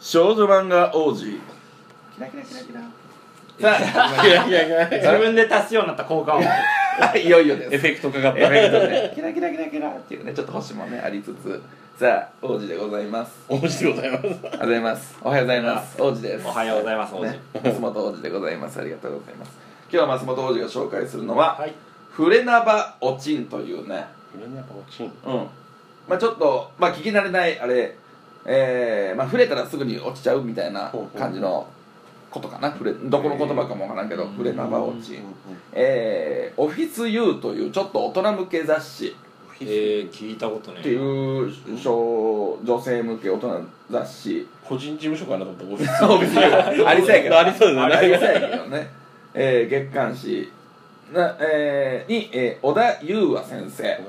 少女漫画王子。キラキラキラキラ。さあいやいやいや自分で足すようになった効果音。いよいよです。エフェクトかかった。エフェクトね。キラキラキラキラっていうねちょっと星もねありつつ。さあ王子でございます。面白いございます。おはようございます。おはようございます。王子です。おはようございます王子。ね松本王子でございます。ありがとうございます。今日は松本王子が紹介するのは、はい。フレナバオチンというね。これねやっぱ落ちん。うん。まあちょっとまあ聞き慣れないあれえー、まあ触れたらすぐに落ちちゃうみたいな感じのことかな。触れどこの言葉かもわからんけどフレナバオチンえー、オフィス U というちょっと大人向け雑誌。えー、聞いたことねっていう小女性向け大人雑誌。個人事務所かなと思ったオフィス U ありそうやけど。ありそうですね。ありそうやけどね、えー、月刊誌。な、えー、に、えー、小田優和先生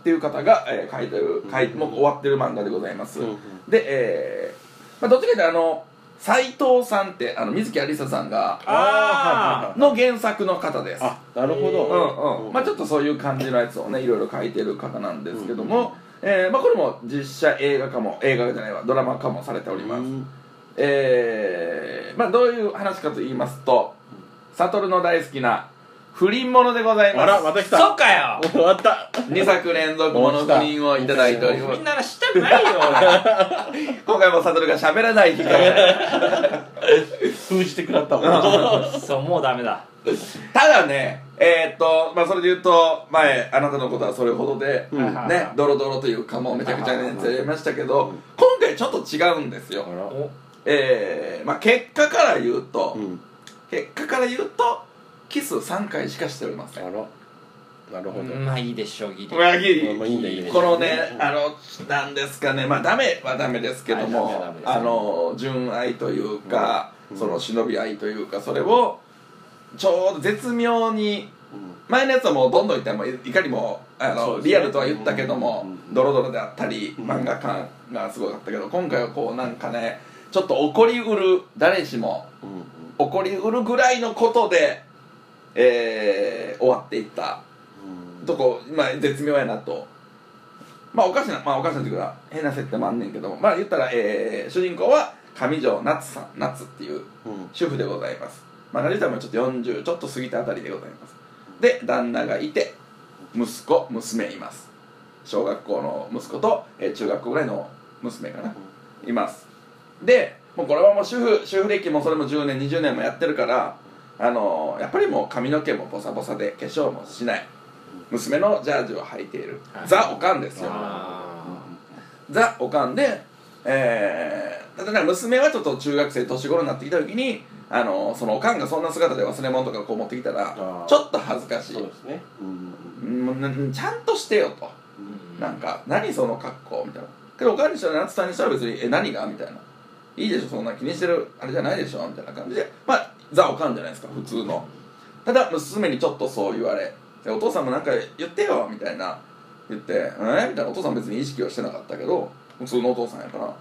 っていう方が、えー、書いてる書いもう終わってる漫画でございます、で、えーまあ、どっちかというとあの斎藤さんってあの水木有沙さんがあの原作の方です。あなるほうどんうん。まあ、ちょっとそういう感じのやつをねいろいろ書いてる方なんですけども、えーまあ、これも実写映画化も映画じゃないわドラマ化もされております、うんえーまあ、どういう話かと言いますと悟の大好きな不倫ものでございあらままた来そたっかよ。終わった。す2作連続もの不倫をいただいております。みんなしたくないよ 今回も悟が喋らない日が封じてくらったもん俺そうもうダメだ。ただねえー、っとまあそれで言うと前あなたのことはそれほどで、うん。はいねドロドロというかもうめちゃくちゃねやりましたけど今回ちょっと違うんですよ。おえー、まあ結果から言うと、うん。結果から言うとキス3回しかしておりません。あら。なるほど。まあいいでしょうギリ。裏切りまあいいんだいいんだこのねあのなんですかね。まあダメはダメですけども、はいダメはダメです。あの純愛というか、その忍び愛というかそれをちょうど絶妙に前のやつはもうどんどんいったらもういかにもあの、そうですね。リアルとは言ったけども、うん。ドロドロであったり、うん。漫画感がすごかったけど今回はこうなんかねちょっと怒りうる誰しもうん。うん。起こりうるぐらいのことで、えー終わっていった。うん。とこ、まあ、絶妙やなと。まあおかしなまあおかしなっていうか変な設定もあんねんけどまあ言ったら、えー主人公は上条夏さん。夏っていううん。主婦でございます。まあ自体もちょっと40ちょっと過ぎたあたりでございます。で旦那がいて息子娘います。小学校の息子と、えー中学校ぐらいの娘かな。います。でもうこれはもう主婦主婦歴もそれも10年20年もやってるからあのやっぱりもう髪の毛もボサボサで化粧もしない。娘のジャージを履いている。はい。ザ・おかんですよ。あザ・おかんでえー、ただね娘はちょっと中学生年頃になってきた時にあのそのおかんがそんな姿で忘れ物とかこう持ってきたらちょっと恥ずかしい。そうですね。うん。ちゃんとしてよと。ーなんか何その格好みたいな。けどおかんにしたら夏さんにしたら別にえ何が？みたいな。いいでしょそんな気にしてるあれじゃないでしょみたいな感じで。まあザ・おかんじゃないですか普通の。ただ娘にちょっとそう言われでお父さんもなんか言ってよみたいな。言って「えみたいな。お父さん別に意識はしてなかったけど普通のお父さんやから。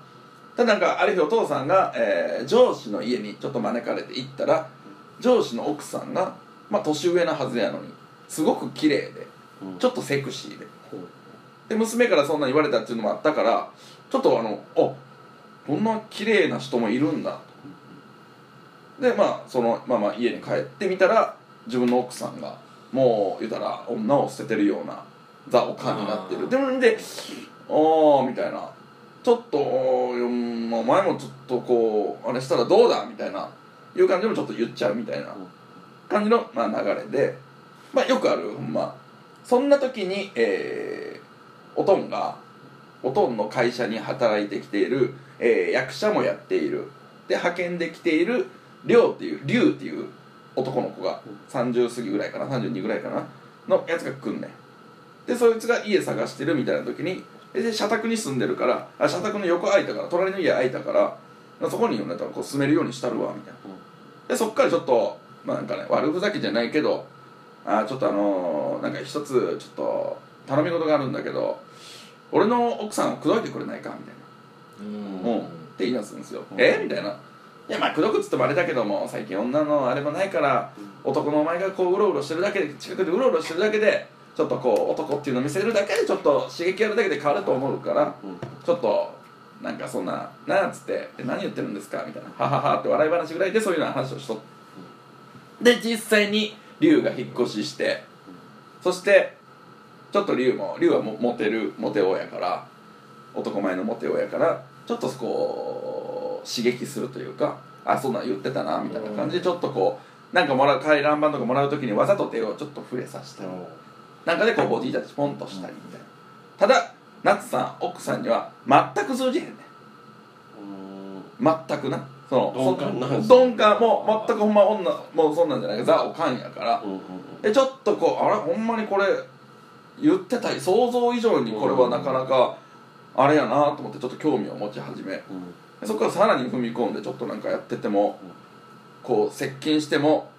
ただなんかある日お父さんが、えー上司の家にちょっと招かれて行ったら上司の奥さんがまあ年上なはずやのにすごく綺麗でうん。ちょっとセクシーで。ほう。で娘からそんな言われたっていうのもあったからちょっとあのあこんな綺麗な人もいるんだ。とでまあそのまあまあ家に帰ってみたら自分の奥さんがもう言うたら女を捨ててるようなザ・おかんになってる。でもで「ああ」みたいな。ちょっとお前もちょっとこうあれしたらどうだみたいないう感じでもちょっと言っちゃうみたいな感じの、まあ、流れで、まあ、よくあるほんま。そんな時に、えー、おとんがおとんの会社に働いてきている、えー役者もやっている。で派遣で来ている亮っていう龍っていう男の子が30過ぎぐらいかな32ぐらいかなのやつが来んねん。でそいつが家探してるみたいな時にで社宅に住んでるからあ社宅の横空いたから隣の家空いたからそこにねこう住めるようにしたるわみたいな。でそっからちょっと、まあ、なんかね悪ふざけじゃないけどあーちょっとあのーなんか一つちょっと頼み事があるんだけど俺の奥さんを口説いてくれないかみたいな。うん。うん。って言い出すんですよ、うん。え？みたいな「いやまあ口説くっつってもあれだけども最近女のあれもないから男のお前がこううろうろしてるだけで近くでうろうろしてるだけでちょっとこう男っていうのを見せるだけでちょっと刺激やるだけで変わると思うからうんちょっとなんかそんな「なあ」っつって「え何言ってるんですか?」みたいな「ははは」って笑い話ぐらいでそういうような話をしとってで実際に龍が引っ越ししてそしてちょっと龍も龍はもモテるモテ王やから男前のモテ王やからちょっとこう刺激するというかあそんなん言ってたなみたいな感じでちょっとこうなんかもらう回覧板とかもらう時にわざと手をちょっと触れさせたりなんかでこうボディタッチポンとしたりみたいな。ただ夏さん奥さんには全く通じへんねん。全くな。その鈍感なんそ鈍感もう全くほんま女もうそんなんじゃないザ・おかんやから。うんうんでちょっとこうあれほんまにこれ言ってた想像以上にこれはなかなかあれやなと思ってちょっと興味を持ち始めうん。でそこからさらに踏み込んでちょっとなんかやっててもこう接近しても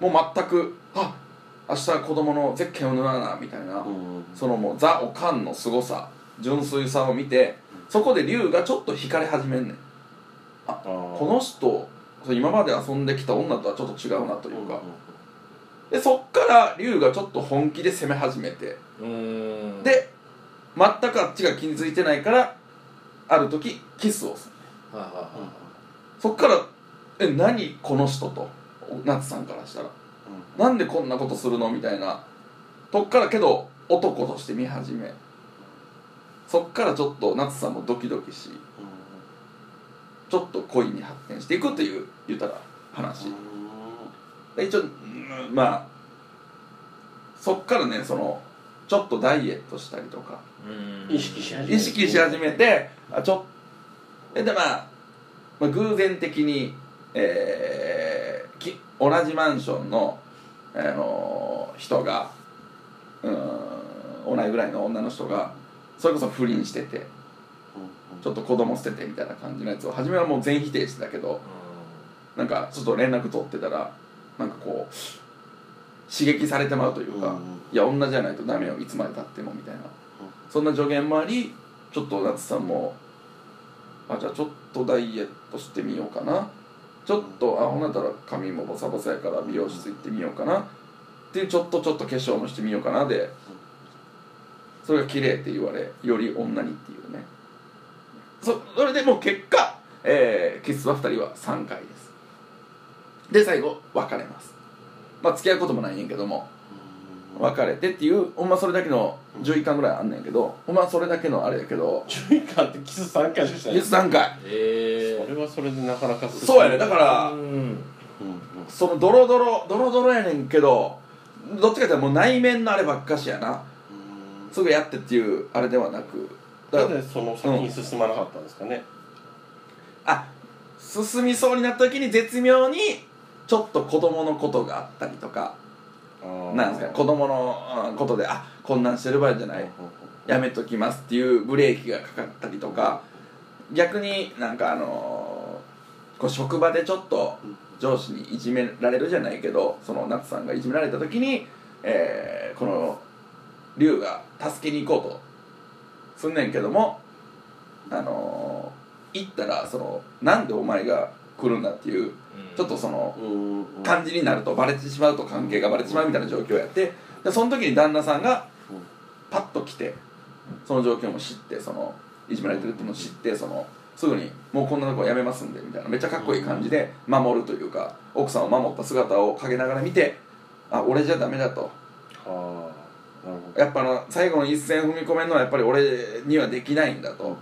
もう全くあ明日子供のゼッケンを塗らなみたいな、うん。そのもうザ・おかんの凄さ純粋さを見てそこで龍がちょっと惹かれ始めんねん。あー。この人今まで遊んできた女とはちょっと違うなというか、でそっから龍がちょっと本気で攻め始めて。で全くあっちが気づいてないからある時キスをする。はいはいはいそっから「え何この人」と夏さんからしたら「なんでこんなことするの?」みたいな。とっからけど男として見始め。そっからちょっと夏さんもドキドキしちょっと恋に発展していくという言ったら話。で一応うんまあそっからねそのちょっとダイエットしたりとか。うん。意識し始め意識し始めてあちょえで、まあ、まあ偶然的に、えーき同じマンションの、あの人がうーん同じぐらいの女の人がそれこそ不倫しててちょっと子供捨ててみたいな感じのやつを初めはもう全否定してたけどなんかちょっと連絡取ってたらなんかこう刺激されてまうというか、うん。いや女じゃないとダメよいつまでたってもみたいな、そんな助言もありちょっと夏さんもあじゃあちょっとダイエットしてみようかな。ちょっとあほんなったら髪もボサボサやから美容室行ってみようかな。っていうちょっとちょっと化粧もしてみようかなでそれが綺麗って言われより女にっていうね。そそれでもう結果、えーキスは2人は3回です。で最後別れますまあ付き合うこともないねんけども別れてっていうほんまそれだけの11巻ぐらいあんねんけどほんまそれだけのあれやけど11巻ってキス3回しかしてないキス3回。えそれはそれでなかなかそうやねだからうん。うん。うん。そのドロドロドロドロやねんけどどっちかっていうともう内面のあればっかしやな。すぐやってっていうあれではなくだからなんでその先に進まなかったんですかね。あ進みそうになった時に絶妙にちょっと子供のことがあったりとかなんですか子供のうんことであこんなんしてる場合じゃない。やめときますっていうブレーキがかかったりとか逆になんかあのーこう職場でちょっと上司にいじめられるじゃないけどその夏さんがいじめられた時に、えーこの龍が助けに行こうとすんねんけどもあのー行ったらそのなんでお前が来るんだっていうちょっとその感じになるとバレてしまうと関係がバレてしまうみたいな状況やってでその時に旦那さんがパッと来てその状況も知ってそのいじめられてるっていうのを知ってそのすぐに「もうこんなとこやめますんで」みたいなめっちゃかっこいい感じで守るというか奥さんを守った姿を陰ながら見て「あ俺じゃダメだ」と。やっぱあの最後の一線踏み込めるのはやっぱり俺にはできないんだと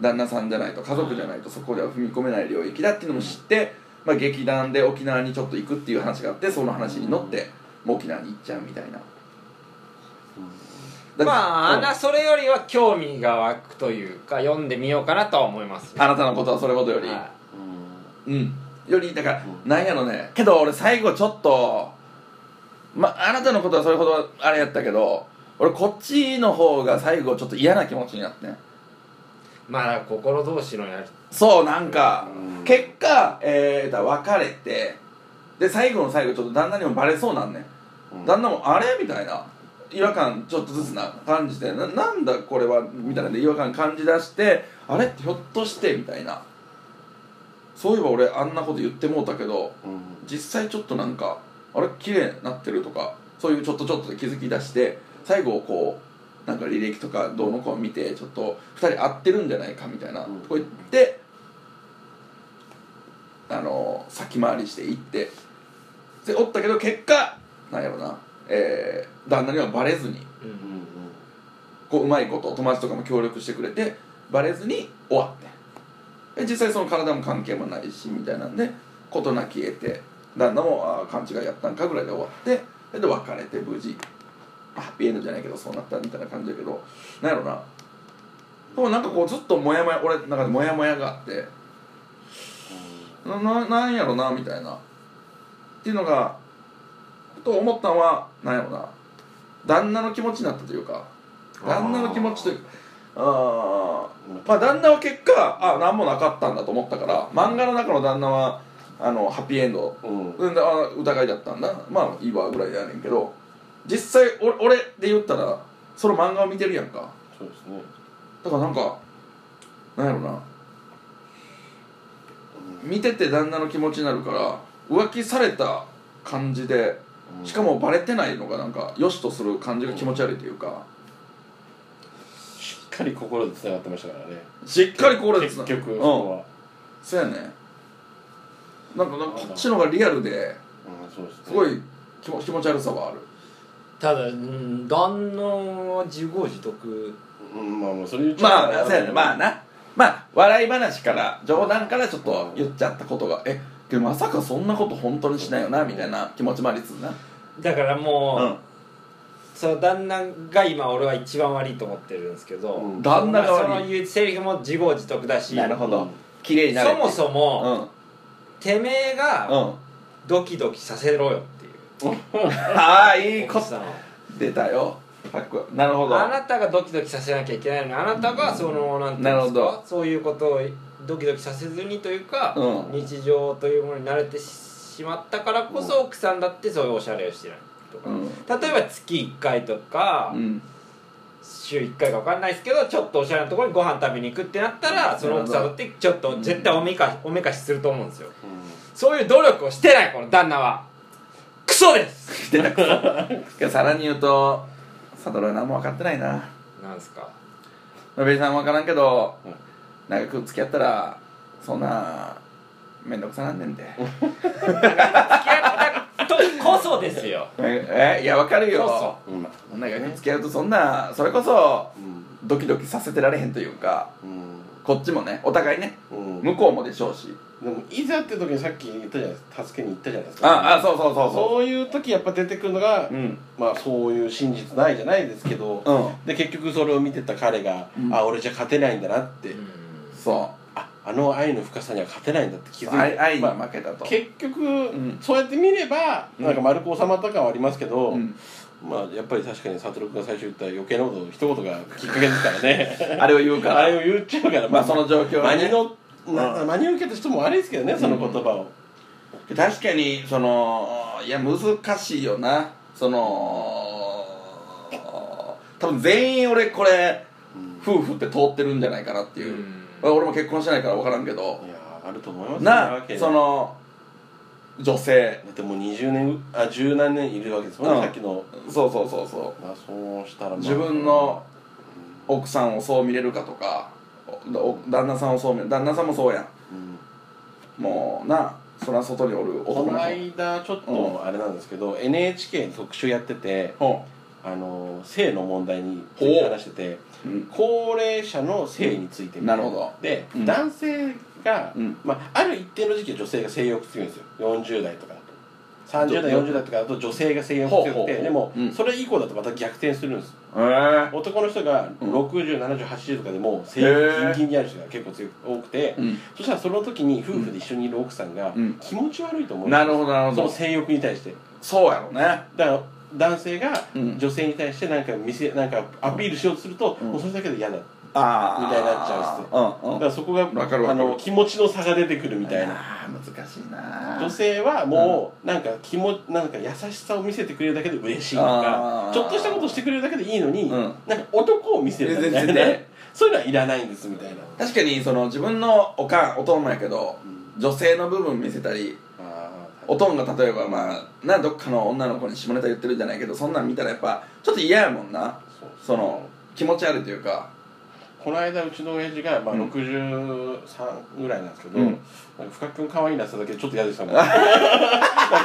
旦那さんじゃないと家族じゃないとそこでは踏み込めない領域だっていうのも知って、まあ、劇団で沖縄にちょっと行くっていう話があってその話に乗ってもう沖縄に行っちゃうみたいな。だまああうん。なそれよりは興味が湧くというか読んでみようかなとは思いますあなたのことはそれほどより、はうん。よりだから、うん。なんやろね。けど俺最後ちょっとまあなたのことはそれほどあれやったけど俺こっちの方が最後ちょっと嫌な気持ちになってんまあ心同士のやるそうなんか、うん。結果、えー、だ別れてで最後の最後ちょっと旦那にもバレそうなんね、うん。旦那もあれみたいな違和感ちょっとずつな感じてななんだこれはみたいなで違和感感じ出してあれってひょっとしてみたいな。そういえば俺あんなこと言ってもうたけどうん。実際ちょっとなんかあれ綺麗になってるとかそういうちょっとちょっとで気づき出して最後こなんか履歴とかどうのこうの見てちょっと2人合ってるんじゃないかみたいな、うん。とこ行ってあの先回りして行ってでおったけど結果なんやろな、えー旦那にはバレずにうんうんこううまいこと友達とかも協力してくれてバレずに終わって。で実際その体も関係もないしみたいなんで事なき得て旦那もあー勘違いやったんかぐらいで終わってで別れて無事ハッピーエンドじゃないけどそうなったみたいな感じだけどなんやろな。でもなんかこうずっとモヤモヤ俺の中でモヤモヤがあってなななんやろなみたいな。っていうのがと思ったのはなんやろな。旦那の気持ちになったというか旦那の気持ちというかあーまあ旦那は結果あ何もなかったんだと思ったから漫画の中の旦那はあのハッピーエンドうん。疑いだったんだ。まあいいわぐらいやねんけど実際俺俺で言ったらその漫画を見てるやんか。そうですね。だからなんかなんやろな。見てて旦那の気持ちになるから浮気された感じでしかもバレてないのがなんか良しとする感じが気持ち悪いというか。しっかり心でつながってましたからね。しっかり心でつな結局うんそこは。そうやね。なんかなんかこっちの方がリアルでうんそうですね。すごい気持ち悪さはあるただうん旦那は自業自得。うんまあまあそれ言っちゃまうからあそうやね。まあな。まあ笑い話から冗談からちょっと言っちゃったことが。えでもまさかそんなこと本当にしないよなみたいな気持ちもありつつな。だからもう、うん。その旦那が今俺は一番悪いと思ってるんですけど、うん。旦那が悪いその言うセリフも自業自得だしなるほど。うん綺麗になそもそも、うん。てめえがうん。ドキドキさせろよ ああいいこ奥さんを出たよ。かっこよなるほど。あなたがドキドキさせなきゃいけないのにあなたがそのなんていなるほうんですかど。そういうことをドキドキさせずにというか、うん。日常というものに慣れてしまったからこそ奥さんだってそういうおしゃれをしてないとか、うん。例えば月1回とか、うん。週1回か分かんないですけどちょっとおしゃれなところにご飯食べに行くってなったらその奥さんだってちょっと絶対おめかおめかしすると思うんですよ。そういう努力をしてないこの旦那はクソです。出たくそさらに言うとサドルは何も分かってないな。なんですか？ベイさん分からんけどうん。長く付き合ったらそんな面倒くさなんねんで付 き合ったとこそですよ。ええいや分かるよ。そ。ううん長く付き合うとそんなそれこそうん。ドキドキさせてられへんというか。うんこっちもねお互いねうん。向こうもでしょうし。でもいざって時にさっき言ったじゃないですか助けに行ったじゃないですか。ああそうそうそうそそういう時やっぱ出てくるのが、ううん。まあそういう真実ないじゃないですけど、うん。で結局それを見てた彼が、うん。あ俺じゃ勝てないんだなって、そああの愛の深さには勝てないんだって気うづいて。愛愛にまあ負けたと。結局、ん。そうやって見ればうん。なんか丸く収まった感はありますけど、うんまあやっぱり確かに悟君が最初言った余計なこと一言がきっかけですからね。あれを言うから。あれを言っちゃうから。まあその状況はね。真にの真に受けた人も悪いですけどねその言葉を、確かにそのいや難しいよな。その多分全員俺これうん。夫婦って通ってるんじゃないかなっていう、俺も結婚してないから分からんけど。いやあると思いますなわけで。その女性。だってもう20年あ十何年いるわけですもんね、うん。さっきの。そうそうそうそまあそうしたら、まあ、う自分の奥さんをそう見れるかとか旦那さんをそう見る。旦那さんもそうやん。うん。もうなそら外におるこの男の子間ちょっうとあれなんですけど、NHK で特集やっててほあの性の問題について話してて高齢者の性についてみたいな。るほど。で、うん。男性が、うん。まあ、ある一定の時期は女性が性欲強いんですよ。40代とかだと。30代ど40代とかだと女性が性欲強くてほうほうほう。でも、うん。それ以降だとまた逆転するんですへえ男の人がうん。607080とかでも性へ欲ーギンギンにある人が結構強く多くて、うんそしたらその時に夫婦で一緒にいる奥さんがうん気持ち悪いと思うんですなるほどなるほどその性欲に対してそうやろねだから男性がうん。女性に対してなんか見せなんかアピールしようとすると、うん。もうそれだけで嫌だ。だああみたいになっちゃうっすうんうん。からそこがあの気持ちの差が出てくるみたいな。難しいな女性はもうなんか気もなんか優しさを見せてくれるだけで嬉しいとかちょっとしたことしてくれるだけでいいのに、うん。なんか男を見せるみたいな全然ねそういうのはいらないんですみたいな。確かにその自分のおかんおとんもやけど女性の部分見せたりあおとんが例えばまあなどっかの女の子に下ネタ言ってるんじゃないけどそんなん見たらやっぱちょっと嫌やもんな。その気持ち悪いというか。この間うちの親父が、まあ、うん。63ぐらいなんですけど、うん。なんか深くん可愛いなってただけでちょっと嫌でしたもん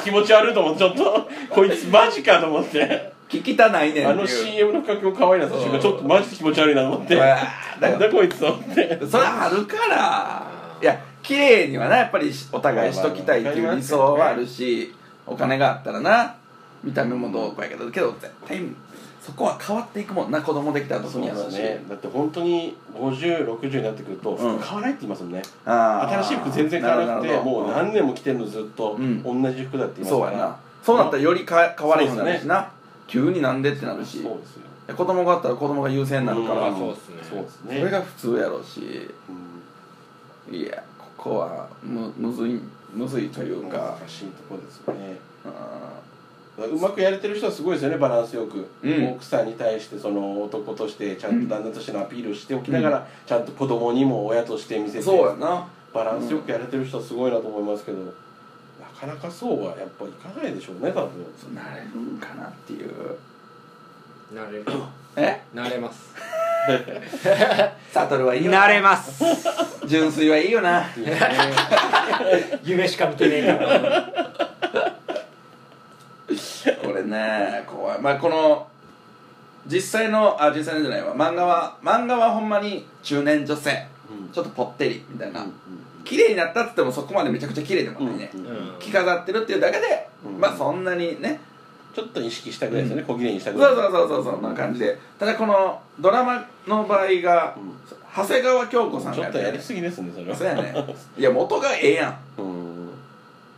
気持ち悪いと思ってちょっとこいつマジかと思って。聞きたないねんあの CM の深くん可愛いなって瞬間ちょっとマジで気持ち悪いなと思って。なんだこいつと思って。らそれはあるから。いや綺麗にはなやっぱりお互いしときたいっていう理想はあるしお金があったらな見た目もどうこうやけどけど絶対そこは変わっていくもんな子供できたら特そうにやろうし、だね。だって本当に5060になってくるとうん。服買わないって言いますもんね、新しい服全然買わなくてもう何年も着てるのずっと、うん。同じ服だって言いますから。そうやな。そうなったらよりか変われへんなるしな、急になんでってなるし。そうですよ。いや子供があったら子供が優先になるから、うん。そうですね。それが普通やろうし。うん。いやここはむむずいむずいというか、難しいところですよね。あうまくやれてる人はすごいですよねバランスよく、うん。奥さんに対してその男としてちゃんと旦那としてのアピールをしておきながら、ちゃんと子供にも親として見せーてそうやな。バランスよくやれてる人はすごいなと思いますけど、なかなかそうはやっぱいかないでしょうね多分。なれるんかなっていう。なれる。え？なれます。サトルはいいよなれます 純粋はいいよな。夢しか見てねえからこれね怖い。まあこの実際のあ実際のじゃないわ。漫画は漫画はほんまに中年女性。うん。ちょっとぽってりみたいな、うん綺麗になったっつってもそこまでめちゃくちゃ綺麗でもないね、うんうん。うん。着飾ってるっていうだけで、うん。まあそんなにねちょっと意識したぐらいですよね、小切れにしたそうぐらい。そうそうそうそんな感じで。ただこのドラマの場合が、うん長谷川京子さんちょっとやりすすぎですねそれは。そうやね。いや元がええやん。うん。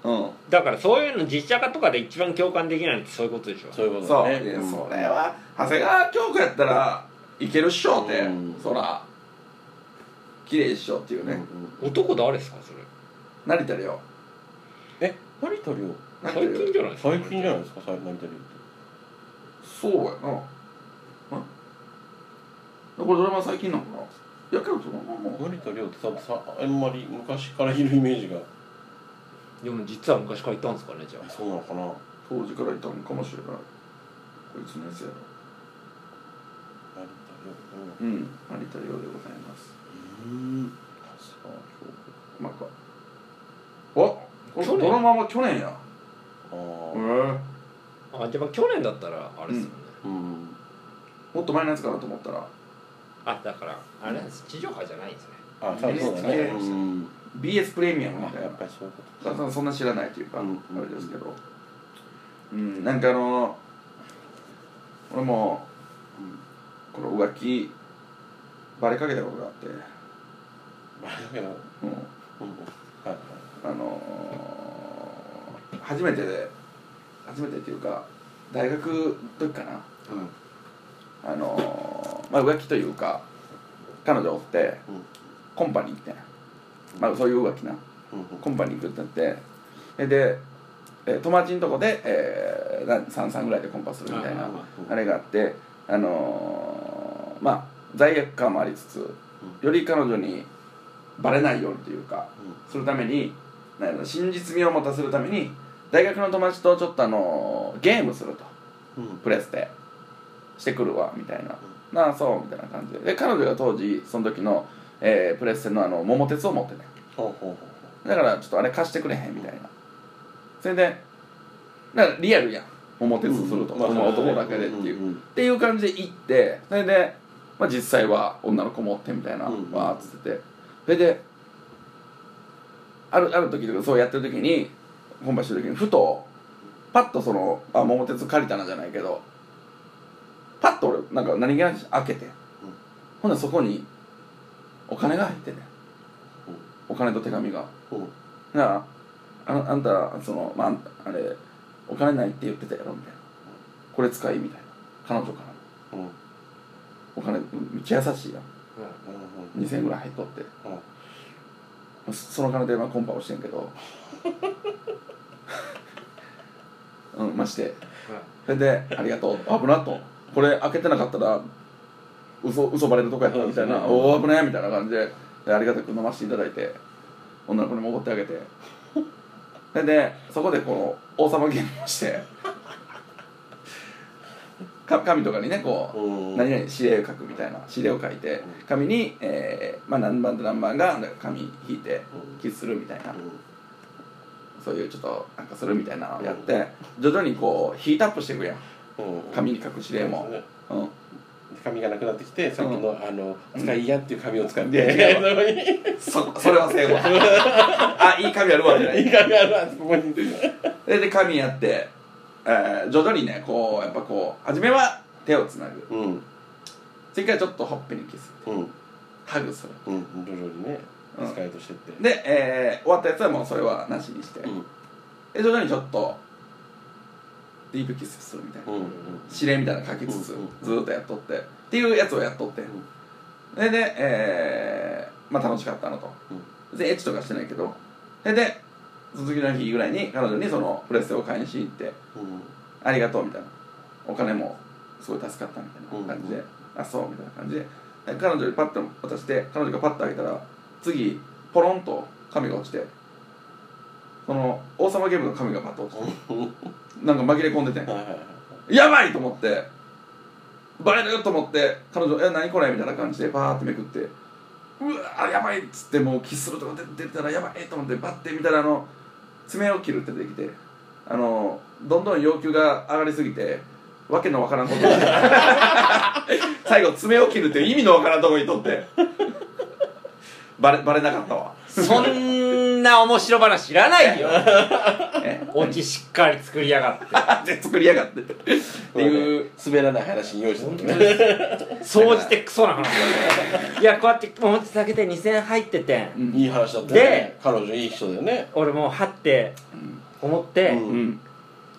うん。だからそういうの実写化とかで一番共感できないのってそういうことでしょ。そういうことそう、だねいやそれは長谷川京子やったらいけるっしょって、うん。そら綺麗っしょっていうね、うんうん。男誰ですかそれ。成田凌。え成田凌。成田最近凌じゃないですか最近じゃないですか成田凌って。そうやな。うん。これドラマ最近なのかな？いやけどそのまま。成田凌ってささあんまり昔からいるイメージが。でも実は昔からいたんですかねじゃあ。そうなのかな？当時からいたのかもしれない。こいつのやつやろ。成田うん。成田凌でございます。凌うん。まあかおこ去年？のドラマは去年やあへー。えあじゃあ去年だったらあれですよね、うん。もっと前のやつかなと思ったら。あだからあれなんです。地上波じゃないんですね。あそうだねうん。BS プレミアム。みたいなやっぱりそういうこだか。らそんな知らないというか、うんあれですけど。うん。なんかあの俺も、この浮気バレかけたことがあって、とまあだけどうん、うん。はい。あのー初めてで初めてっていうか大学の時かな。あのーまあ浮気というか彼女おってうん。コンパに行ってん。まあそういう浮気な。うんコンパに行くってなって。でで、えー友達のとこで、えー、33ぐらいでコンパするみたいなああれがあってあのーまあ罪悪感もありつつより彼女にバレないようにというかするために真実味を持たせるために大学の友達とちょっとあのーゲームすると。うん。うんプレスでしてくるわみたいな、なあそうみたいな感じで。で彼女が当時その時の、えープレステのあの桃鉄を持ってね。ほうほうほうだからちょっとあれ貸してくれへんみたいな。それでだからリアルやん。桃鉄すると、うんま男だけでっていう、うんうんっていう感じで行ってそれで、まあ、実際は女の子持ってみたいな、うん。わーっつってて。それであるある時とかそうやってる時に本番してる時にふとパッとそのあ桃鉄借りたなじゃないけどパッと俺なんか何気なく開けて、ほんならそこにお金が入ってね、お金と手紙が。うん。なああんたその、まああれお金ないって言ってたやろみたいな。これ使いみたいな。彼女から。うん。お金めっちゃ優しいやん。うん。2000円ぐらい入っとって。その金でまあコンパをしてんけど うんまして。それで「ありがとう。危な」と「これ開けてなかったら嘘嘘バレるとこやった」みたいな「うん。おお危ね」みたいな感じで。でありがたく飲ませていただいて。女の子にもおごってあげて。それでそこでこの王様ゲームをして。か紙とかにねこう、うん。何々指令を書くみたいな指令を書いて。紙に、えーまあ、何番と何番が紙引いてキスするみたいなそういうちょっとなんかするみたいなのをやって徐々にこうヒートアップしていくやん。うん。紙に書く指令も。そうん。紙がなくなってきてさっきの、あの使いやっていう紙を使っいやて、違そそれはせんわ。あいい紙あるわじゃな。いいい紙あるわここに。でで紙やって、えー徐々にねこうやっぱこう初めは手をつなぐ。うん。次からちょっとほっぺにキスうん。ハグする。うん。徐々にねうん。使いとしてって。で、えー終わったやつはもうそれはなしにして、うん。で徐々にちょっとディープキスするみたいな、うん指令みたいなの書きつつ、うんずーっとやっとって。っていうやつをやっとって、でで、えーまあ楽しかったのと、でエッチとかしてないけど。でで続きの日ぐらいに彼女にそのプレステを買いにしに行って。うんありがとうみたいな。お金もすごい助かったみたいな感じで、あそうみたいな感じで。で彼女にパッと渡して彼女がパッと開けたら次ポロンと紙が落ちてその王様ゲームの紙がパッと落ちてなんか紛れ込んでて。はいはいはい。やばいと思ってバレると思って彼女「え何これ?」みたいな感じでパーってめくって「うわやばい」っつってもうキスするとか出てたらやばいと思ってバッて見たらあの爪を切るって出てきてあのどんどん要求が上がりすぎてわけのわからんことに 最後爪を切るっていう意味のわからんとこにとってバレバレなかったわ。そんな面白話いらないよ。え？オチしっかり作りやがって。で作りやがって。っていう滑らない話に用意してたね。です総じてクソな話だね。いやこうやって表だけで2000円入ってて。うん。いい話だったでね彼女いい人だよね。俺もうはって思って、うん。うん。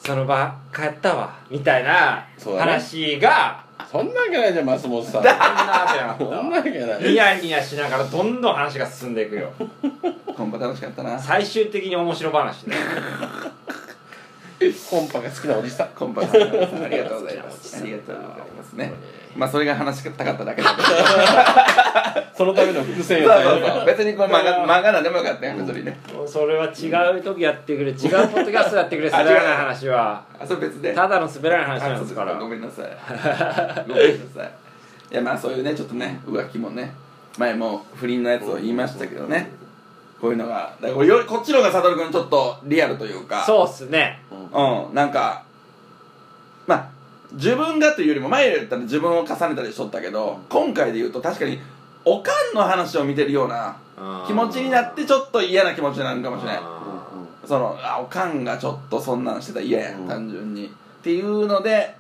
その場帰ったわみたいなそうだね。話がそんなわけないじゃん松本さん。そんなわけそんなわけない。ニヤニヤしながらどんどん話が進んでいくよ。コンパ楽しかったな。最終的に面白話ね。コンパが好きなおじさん。コンパさんありがとうございます。ありがとうございますね。まあそれが話したかっただけだけどそのための伏線そうやそうそう。別にこれ漫画漫画なんでもよかったよ別に。ねもうそれは違う時やってくれ違うポッドキャストやってくれ。あ滑らない話は。あそれ別で。ただの滑らない話あなんですからごめんなさい。ごめんなさい。いやまあそういうねちょっとね浮気もね。前も不倫のやつを言いましたけどね。こういうのがだからよりこっちの方が悟君ちょっとリアルというか。そうっすね。うん。なんかまあ自分がというよりも前やったら自分を重ねたりしとったけど今回で言うと確かにおかんの話を見てるような気持ちになってちょっと嫌な気持ちになるかもしれないそのあおかんがちょっとそんなんしてたら嫌や、うん。単純に。っていうので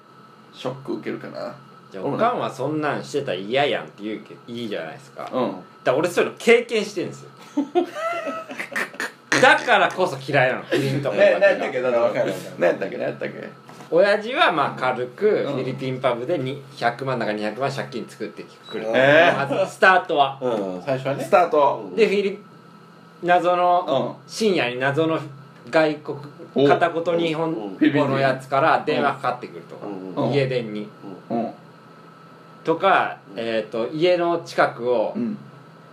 ショック受けるかな。じゃあおかんはそんなんしてたら嫌やんって言うけいいじゃないですか。だかうんら俺そういうの経験してんですよ。だからこそ嫌いなの。不倫とか。ね何やったっけ何やったっけ何やったっけ親父はまあ軽くうん。フィリピンパブでに100万だか200万借金作ってくる、えまずスタートは。うん。最初はね。スタートうん。でフィリ謎うのん。深夜に謎の外国お。片言日本語のやつから電話かかってくるとか、うん。うん。家電に。うん。とか、えー、と家の近くをうん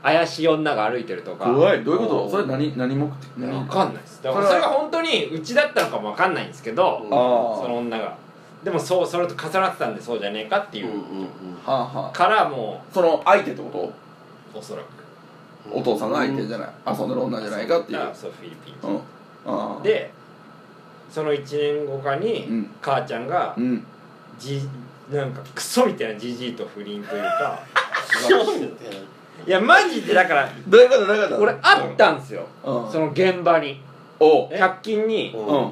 怪しい女が歩いてるとか。怖い。どういうこうん。とそれ何？何目的？何？分かんないです。だからそれが本当にうちだったのかも分かんないんですけど、その女が。でもそうそれと重なってたんでそうじゃねえかっていう、からもその相手ってこうおそらく。とお父さんの相手じゃない。遊んでる女じゃないかっていう。あそうフィリピン。うん。でその1年後かに、うん。母ちゃんがうん。じなんかクソみたいなじじいと不倫というか やマジでだからどういうことどういうこと？俺あったんですよ、うん。その現場に。おう。100均にうん。うんうん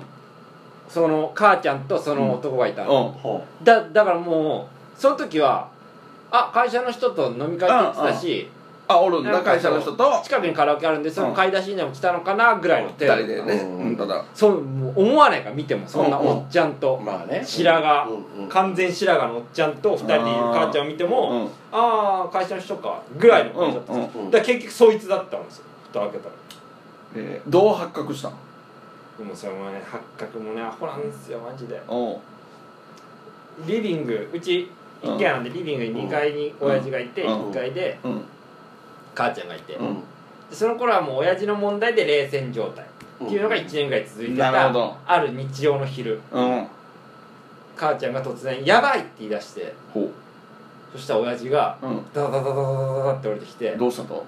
その母ちゃんとその男がいた。の、ほだだからもうその時はあ会社の人と飲み会って言ってたしあおるんだ会社の人と。近くにカラオケあるんでその買い出しにでも来たのかなぐらいの程度。二人でね。ただ。そうもう思わないから見てもそんなおっちゃんと。うまあね。白髪。うんうん。完全白髪のおっちゃんと2人でいる母ちゃんを見てもうん。ああ会社の人かぐらいの感じだったんですよ。結局そいつだったんですよ。蓋開けたら。えーどう発覚したの？でもそれもね八角もねアホなんですよマジで。リビングうち一軒家なんでリビングに2階に親父がいてうん。1階で。うん母ちゃんがいて、その頃はもう親父の問題で冷戦状態。っていうのが1年ぐらい続いてた、ある日曜の昼、母ちゃんが突然「やばい!」って言い出して。そしたら親父がダダダダダダダって降りてきて「どうしたと?」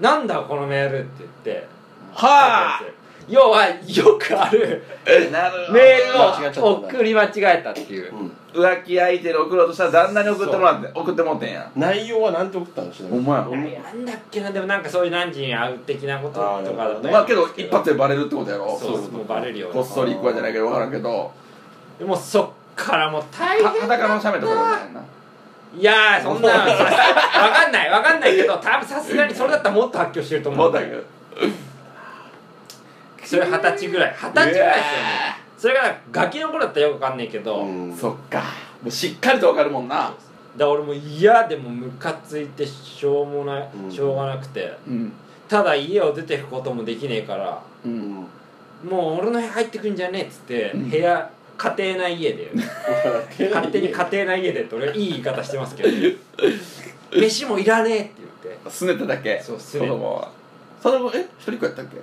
なんだこのメールって言ってはあ要はよくあるえなるメ間違っちゃったールを送り間違えたっていう。うん。浮気相手に送ろうとしたら旦那に送ってもらって送ってもってんや。内容はなんて送ったんですほんまやなんだっけな？でもなんかそういう何時に会う的なこととかだねまあけど一発でバレるってことやろ？そうそうもうバレるよこっそり行くわじゃないけど分からんけど。でもそっからもう大は変裸の写メとかじゃないな。いやーそんなわかんないわかんないけど多分さすがにそれだったらもっと発狂してると思う。んだけどそれ二十歳ぐらい。二十歳ぐらいですよね。それがガキの頃だったらよくわかんないけど、うん。そっか。もうしっかりと分かるもんな。だから俺も嫌でもムカついてしょうもない、うん。しょうがなくて。うん。ただ家を出てくこともできねえから。ううん。んもう俺の部屋入ってくんじゃねえっつって、うん。部屋 家庭内家で。勝手に家庭内家でって俺はいい言い方してますけど。飯もいらねえって言って。すねただけ。そうす子ね供はそれもえ一人っ子やったっけ？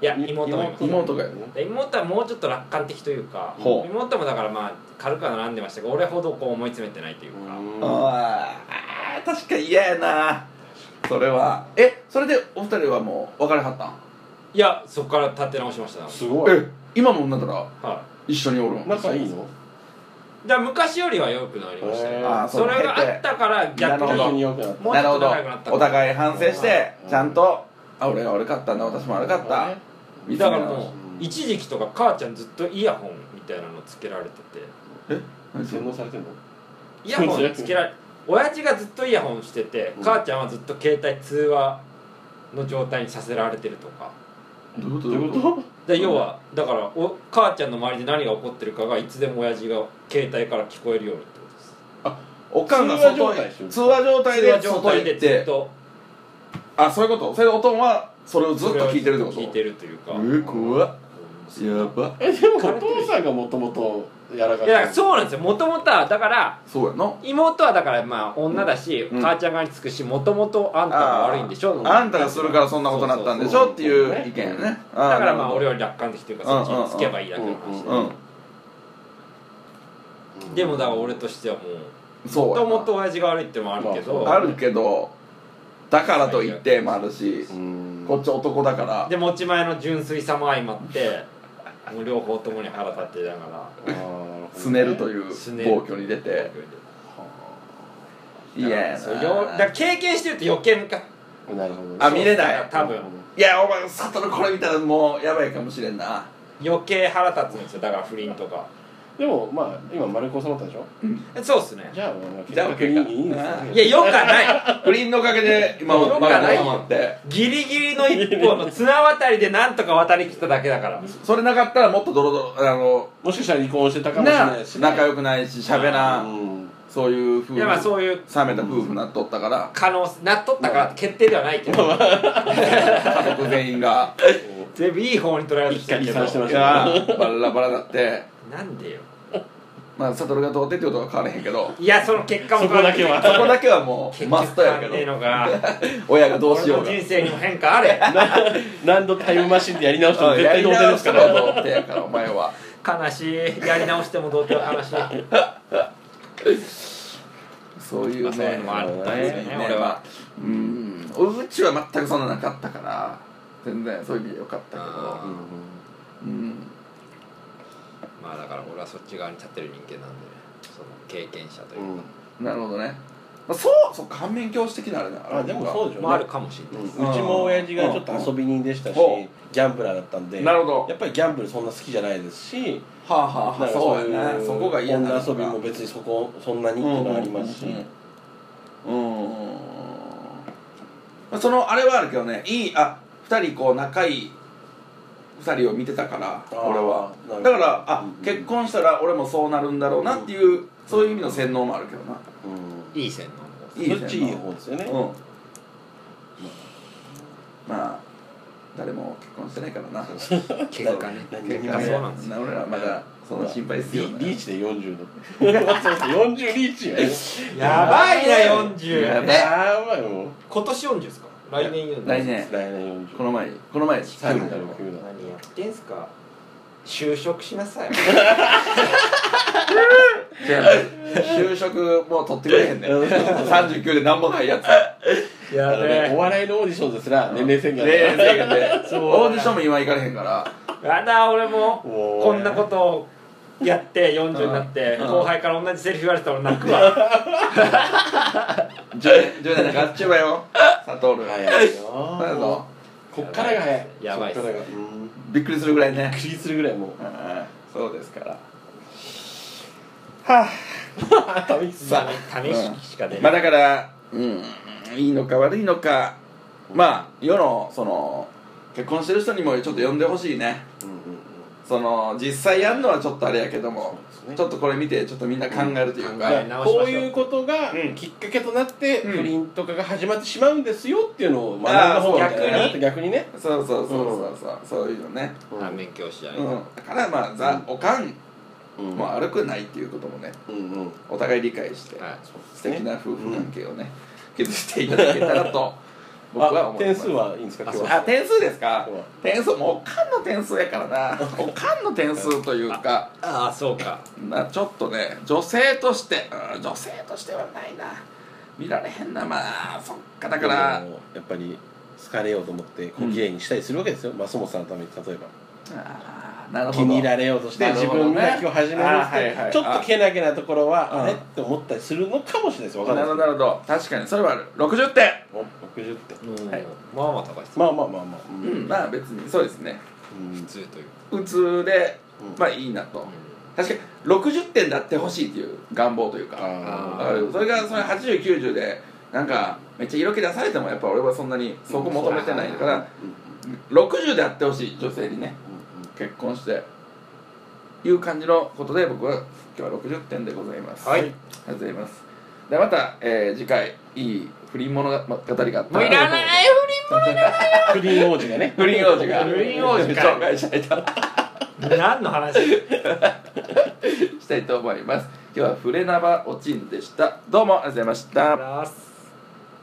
いや妹も。います妹がやで妹はもうちょっと楽観的というかほう。妹もだからまあ軽くは並んでましたが俺ほどこう思い詰めてないというか、ああ確かに嫌やな。それは。えそれでお二人はもう別れはったん？いやそこから立て直しました。ねすごい。え今もなんだらは一緒におるん仲いいの？いだから昔よりは良くなりましたね。それがあったから逆にもうちょっとなるほど仲良くなったお互い反省してうん。ちゃんとあ俺が悪かったんだ私も悪かっただからもう一時期とか母ちゃんずっとイヤホンみたいなのつけられてて。え？何洗脳されてんの？イヤホンつけられ親父がずっとイヤホンしてて、うん。母ちゃんはずっと携帯通話の状態にさせられてるとか。どういうこと？どういうこと？で要はだからお母ちゃんの周りで何が起こってるかがいつでも親父が携帯から聞こえるようにってことです。おかんが通話外状態でしょ通話状態で通話状態でずっと。あそういうこと？それでおとんはそれをずっと聞いてるってこと？聞いてるというか。えー怖っ。やば。えでもお父さんがもともとやらかいやそうなんですよ。もともとはだからそうやな妹はだからまあ女だし、うん。母ちゃん側につくしもともとあんたが悪いんでしょ？あんたがするからそんなことになったんでしょ？っていう意見やね。だからまあ俺より楽観的というかそっちにつけばいいだけの話で、うんうんでもだから俺としてはもうもともと親父が悪いってのもあるけど、まあるけどだからと言ってもあるし。うんこっち男だから。で持ち前の純粋さも相まってもう両方ともに腹立ってながら。すねるという暴挙に出て。嫌やだから経験してると余計ムカなるほど。あ見れない。多分。いやお前悟これ見たらもうやばいかもしれんな。余計腹立つんですよ。だから不倫とかでもまあ今丸く収まったでしょ？そうっすね。じゃあまあじゃあ結局いいんですよあいやよくはない。不倫のおかげで今よくはない。よまあって。ギリギリの一本の綱渡りでなんとか渡りきっただけだから。それなかったらもっとドロドロあのもしかしたら離婚してたかもしれなないしね。仲良くないし喋らんうん。そういう夫婦いやまあそういう。冷めた夫婦になっとったから。可能なっとったから決定ではないけど。家族全員が。全部いい方に捉えようとしてるけど。バラバラだってなんでよ。まあ悟が通ってってことは変わらへんけど。いやその結果もそこだけは。そこだけはもう結マストやけど。親がどうしようが。人生にも変化あれ。何度タイムマシンでやり直してもうん絶対童貞ですかやりらやからお前は。悲しい。やり直しても童貞の話そういうまあそういうねのもあったんですよね俺は。まあうん。うちは全くそんななかったから。全然そういう意味でよかったけど。あうんまあだから俺はそっち側に立ってる人間なんでその経験者といううか、ん。なるほどね。まあそうそう反面教師的なあれだあでもそうでしょうねまああるかもしれないです、うちも親父がちょっと遊び人でしたしうん。ギャンブラーだったんでなるほど。やっぱりギャンブルそんな好きじゃないですしはあはあそうやね。そこが嫌な女遊びも別にそこそんなにっていうのがありますし。うんうん。うん。まあそのあれはあるけどね。いいあ二人こう仲いい二人を見てたから俺は。だからあうん結婚したら俺もそうなるんだろうなっていうそういう意味の洗脳もあるけどな。うん。いい線のいいそっちいい方ですよね。うん。まあ誰も結婚してないからな。結果ね。何結あ果ねそうなんですよ俺らまだそんな心配するよねリリーチで40のそうそう40リーチよやばいな40やばいえやばいもう今年40ですか来年40来年。来年40この前この前30なる何やってんすか？就職しなさい。違う就職もう取ってくれへんねん。39で何もないやつ。やあのねお笑いのオーディションですら年齢制限あるね。えそう。オーディションも今行かれへんから。やだ俺もこんなことをやって40になってうん。後輩から同じセリフ言われたら泣くわ。10年10年なんかあっちゅうわよサトル。早いよ。そうやぞ。こっからが早い。やばいっす。こっからがうん。びっくりするぐらいね。びっくりするぐらいもう。うん。そうですから。試すさ試ししか出な。いまあだからうん。いいのか悪いのか。まあ世のその結婚してる人にもちょっと呼んでほしいねその実際やるのはちょっとあれやけどもね。ちょっとこれ見てちょっとみんな考えるというか、こういうことがうんきっかけとなってうん。不倫とかが始まってしまうんですよっていうのを学んだ方がいいんじゃないかなって逆にね。そうそうそうそうそう、そういうのね、反面教師じゃないうん、だからまあザ・おかんうん。も悪くないっていうこともねうんうん。お互い理解してはい。素敵な夫婦関係をね築いていただけたらと僕は点数はいいんですか？今日はあ点数ですか？点数もうおかんの点数やからな。おかんの点数というか。ああそうか。なちょっとね女性として、うん女性としてはないな。見られへんな。まあそっか。だからやっぱり好かれようと思ってこう芸にしたりするわけですよ。増本さんのために例えば。あー。なるほど気に入られようとして自分が今日始めるあってはいはい。ちょっとけなげなところはああれって思ったりするのかもしれないですなるほどなるほど。確かに。それはある。60点。お60点。まあまあ高いですまあまあまあまあ。まあ別にそうですね。うん。普通という普通でうん。まあいいなと。確かに60点であってほしいっていう願望というか。あある。それがそれ8090でなんかめっちゃ色気出されてもやっぱ俺はそんなにそこ求めてないから。60であってほしい女性にね結婚していう感じのことで僕は今日は60点でございます。はい。ありがとうございます。でまた、えー次回いい不倫物語があったらもういらない不倫王子がね。不倫王子が。不倫王子か紹介したいと不倫何の話？したいと思います。今日はフレナバおちんでした。どうもありがとうございました